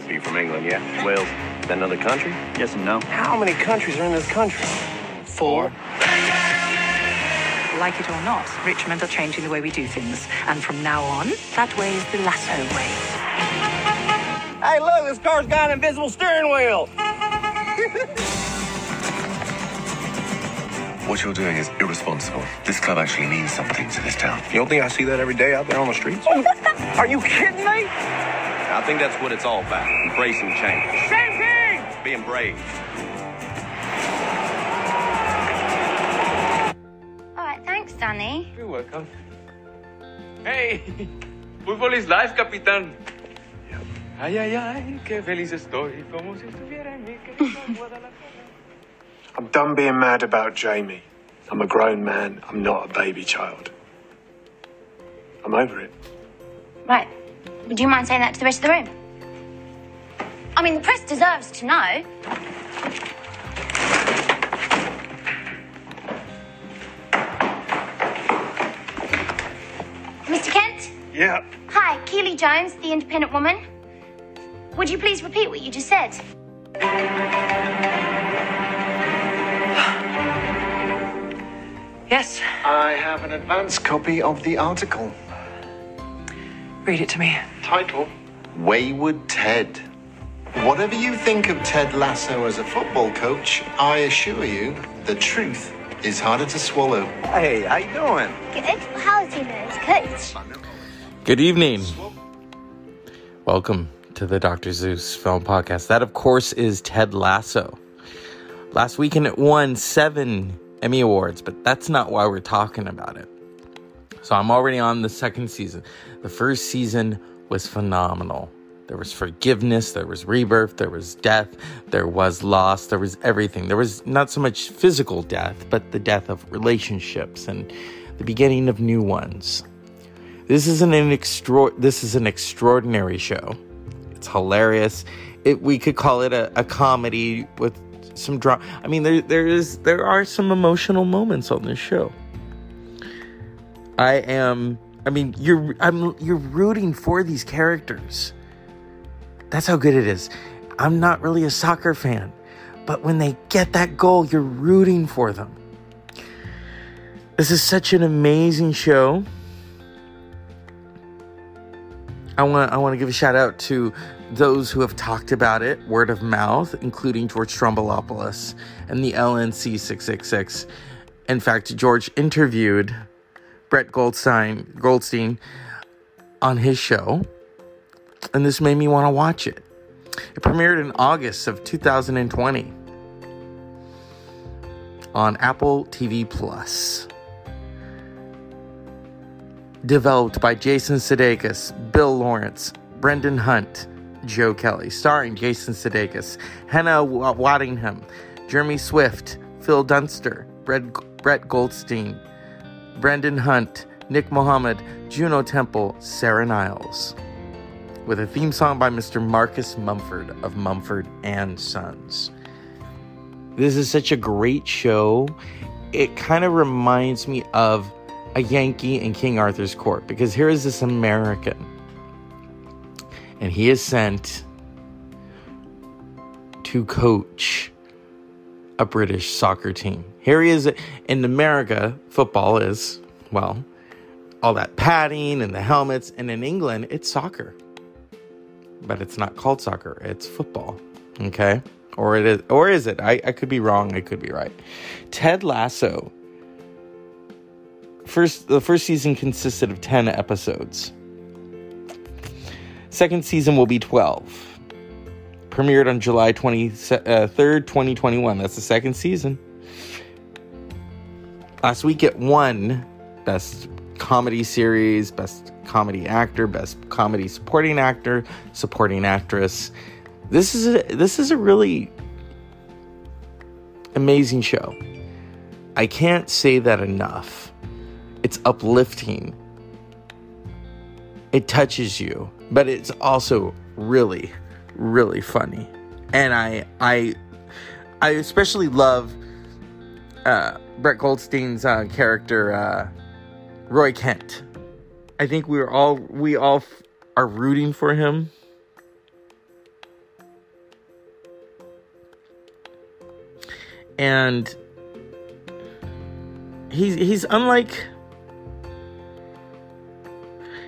must be from England, yeah? Wales. Is that another country? Yes and no. How many countries are in this country? Four. Like it or not, Richmond are changing the way we do things. And from now on, that way is the lasso way. Hey, look, this car's got an invisible steering wheel. What you're doing is irresponsible. This club actually means something to this town. You don't think I see that every day out there on the streets? Are you kidding me? I think that's what it's all about. Embracing change. Same thing! Being brave. All right, thanks, Danny. You're welcome. Hey, fútbol is life, capitán. Ay, ay, ay, qué feliz estoy, como si estuviera en mi querida Guadalajara. I'm done being mad about Jamie. I'm a grown man. I'm not a baby child. I'm over it. Right. Would you mind saying that to the rest of the room? I mean, the press deserves to know. Mr. Kent? Yeah. Hi, Keeley Jones, the independent woman. Would you please repeat what you just said? Yes, I have an advance copy of the article. Read it to me. Title Wayward Ted. Whatever you think of Ted Lasso as a football coach, I assure you the truth is harder to swallow. Hey, how you doing? Good. How's he know coach? Good evening. Welcome to the Dr. Zeus Film Podcast. That, of course, is Ted Lasso. Last weekend it won seven Emmy Awards, but that's not why we're talking about it. So I'm already on the second season. The first season was phenomenal. There was forgiveness, there was rebirth, there was death, there was loss, there was everything. There was not so much physical death, but the death of relationships and the beginning of new ones. This is an, an extra- this is an extraordinary show. It's hilarious. It we could call it a, a comedy with some drama. I mean, there there is there are some emotional moments on this show. I am. I mean, you're I'm you're rooting for these characters. That's how good it is. I'm not really a soccer fan, but when they get that goal, you're rooting for them. This is such an amazing show. I want I want to give a shout out to those who have talked about it, word of mouth, including George Stroumboulopoulos and the LNC 666. In fact, George interviewed Brett Goldstein Goldstein on his show, and this made me want to watch it. It premiered in August of 2020 on Apple TV Plus developed by Jason Sudeikis, Bill Lawrence, Brendan Hunt, Joe Kelly, starring Jason Sudeikis, Hannah Waddingham, Jeremy Swift, Phil Dunster, Brett, Brett Goldstein, Brendan Hunt, Nick Mohammed, Juno Temple, Sarah Niles. With a theme song by Mr. Marcus Mumford of Mumford and Sons. This is such a great show. It kind of reminds me of a Yankee in King Arthur's court because here is this American and he is sent to coach a British soccer team. Here he is in America, football is, well, all that padding and the helmets, and in England, it's soccer. But it's not called soccer, it's football. Okay? Or it is or is it? I, I could be wrong, I could be right. Ted Lasso first the first season consisted of 10 episodes. Second season will be 12. Premiered on July 23rd, uh, 2021. That's the second season. Last week it won Best Comedy Series, Best Comedy Actor, Best Comedy Supporting Actor, Supporting Actress. This is a, this is a really amazing show. I can't say that enough it's uplifting. It touches you, but it's also really, really funny. And I, I, I especially love uh, Brett Goldstein's uh, character, uh, Roy Kent. I think we are all we all f- are rooting for him. And he's he's unlike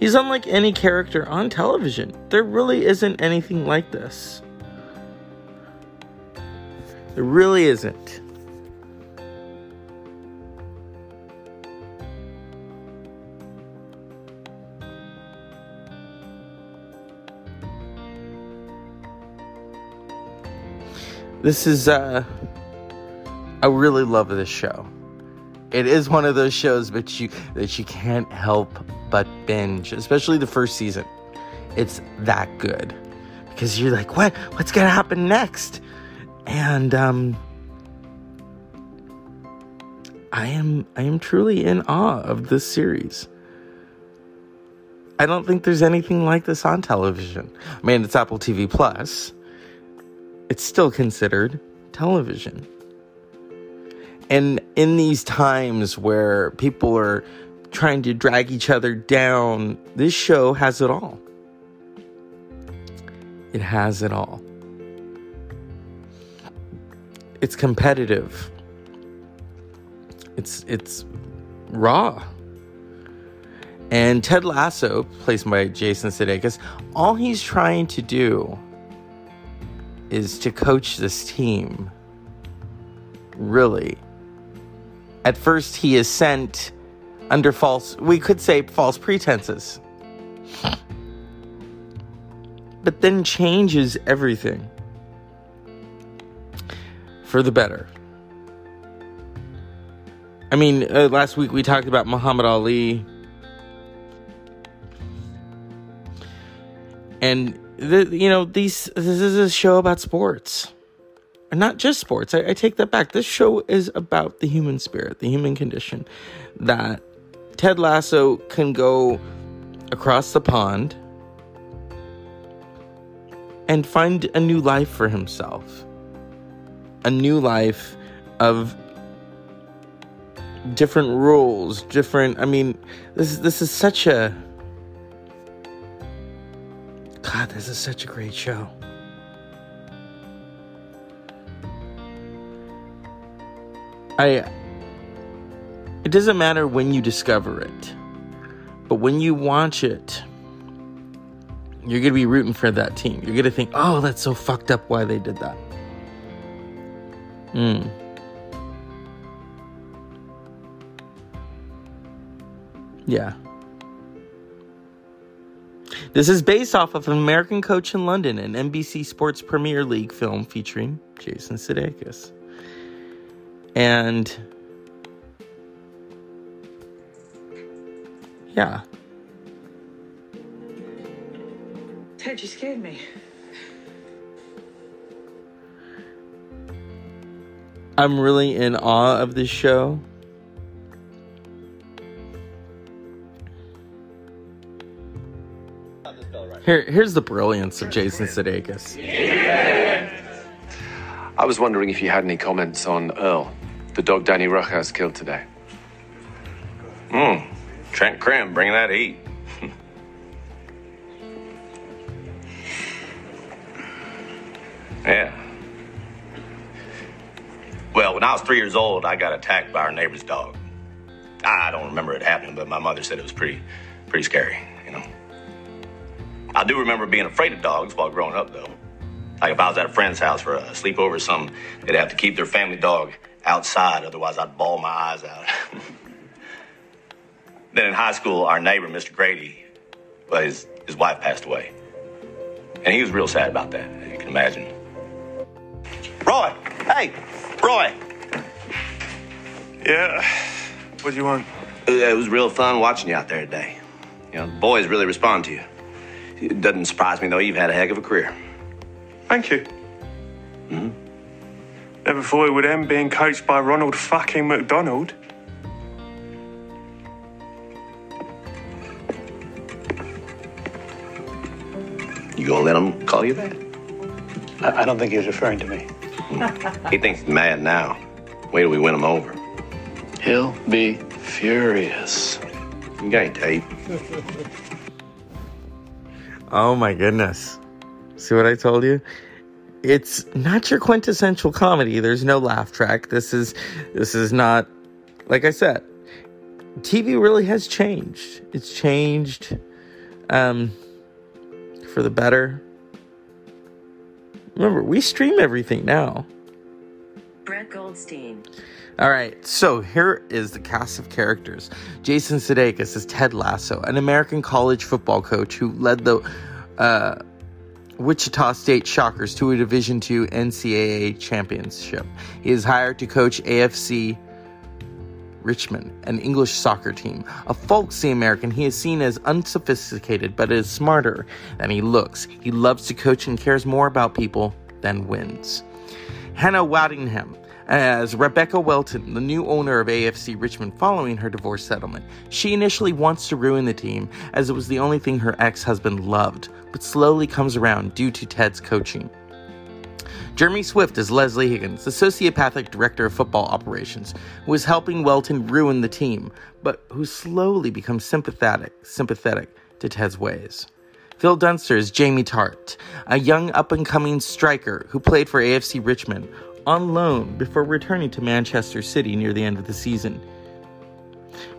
he's unlike any character on television. There really isn't anything like this. There really isn't. This is uh I really love this show. It is one of those shows that you that you can't help but binge, especially the first season. It's that good. Because you're like, what what's gonna happen next? And um I am I am truly in awe of this series. I don't think there's anything like this on television. I mean, it's Apple TV Plus. It's still considered television. And in these times where people are trying to drag each other down, this show has it all. It has it all. It's competitive. It's it's raw. And Ted Lasso, played by Jason Sudeikis, all he's trying to do is to coach this team. Really. At first, he is sent under false, we could say false pretenses. But then changes everything for the better. I mean, uh, last week we talked about Muhammad Ali. And the, you know these this is a show about sports and not just sports I, I, take that back this show is about the human spirit the human condition that ted lasso can go across the pond and find a new life for himself a new life of different rules different i mean this this is such a God, this is such a great show. I it doesn't matter when you discover it. But when you watch it, you're going to be rooting for that team. You're going to think, "Oh, that's so fucked up why they did that." Hmm. Yeah. This is based off of an American Coach in London, an NBC Sports Premier League film featuring Jason Sudeikis. And yeah. Ted, you scared me. I'm really in awe of this show. Here, here's the brilliance of Jason Sudeikis. I was wondering if you had any comments on Earl, the dog Danny Rojas killed today. Hmm. Trent Crimm bringing that heat. yeah. Well, when I was three years old, I got attacked by our neighbor's dog. I don't remember it happening, but my mother said it was pretty, pretty scary. You know. I do remember being afraid of dogs while growing up, though. Like if I was at a friend's house for a sleepover or something, they'd have to keep their family dog outside, otherwise I'd bawl my eyes out. then in high school, our neighbor, Mr. Grady, well, his, his wife passed away. And he was real sad about that, as you can imagine. Roy! Hey! Roy! Yeah. What do you want? It was real fun watching you out there today. You know, the boys really respond to you. It doesn't surprise me, though, you've had a heck of a career. Thank you. hmm Never thought it would end being coached by Ronald fucking McDonald. You gonna let him call you that? I, I don't think he's referring to me. He thinks he's mad now. Wait till we win him over. He'll be furious. Game tape. Oh my goodness. See what I told you? It's not your quintessential comedy. There's no laugh track. This is this is not like I said. TV really has changed. It's changed um for the better. Remember, we stream everything now. Brett Goldstein. All right, so here is the cast of characters. Jason Sudeikis is Ted Lasso, an American college football coach who led the uh, Wichita State Shockers to a Division II NCAA championship. He is hired to coach AFC Richmond, an English soccer team. A folksy American, he is seen as unsophisticated but is smarter than he looks. He loves to coach and cares more about people than wins. Hannah Waddingham as Rebecca Welton, the new owner of AFC Richmond following her divorce settlement. She initially wants to ruin the team as it was the only thing her ex husband loved, but slowly comes around due to Ted's coaching. Jeremy Swift is Leslie Higgins, the sociopathic director of football operations, who is helping Welton ruin the team, but who slowly becomes sympathetic, sympathetic to Ted's ways. Phil Dunster is Jamie Tartt, a young up and coming striker who played for AFC Richmond on loan before returning to Manchester City near the end of the season.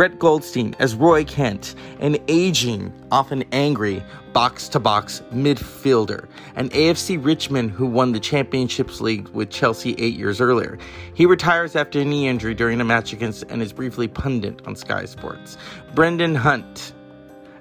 Brett Goldstein as Roy Kent, an aging, often angry, box to box midfielder, an AFC Richmond who won the Championships League with Chelsea eight years earlier. He retires after a knee injury during a match against and is briefly pundit on Sky Sports. Brendan Hunt,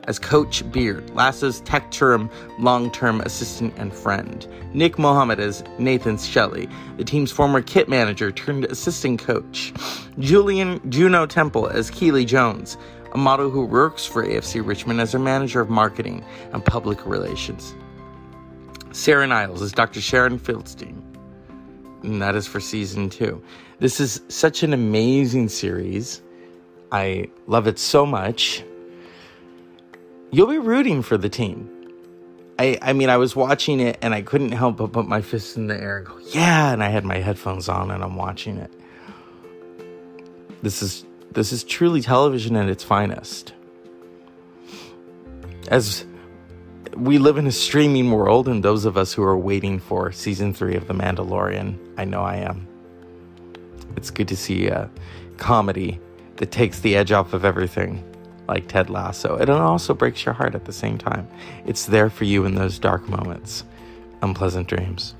as Coach Beard, Lasso's tech term long term assistant and friend. Nick Mohammed as Nathan Shelley, the team's former kit manager turned assistant coach. Julian Juno Temple as Keeley Jones, a model who works for AFC Richmond as their manager of marketing and public relations. Sarah Niles as Dr. Sharon Fieldstein. And that is for season two. This is such an amazing series. I love it so much you'll be rooting for the team. I, I mean, I was watching it and I couldn't help but put my fists in the air and go, yeah. And I had my headphones on and I'm watching it. This is this is truly television at its finest. As we live in a streaming world, and those of us who are waiting for season three of The Mandalorian, I know I am. It's good to see a comedy that takes the edge off of everything like Ted Lasso. And it also breaks your heart at the same time. It's there for you in those dark moments. Unpleasant dreams.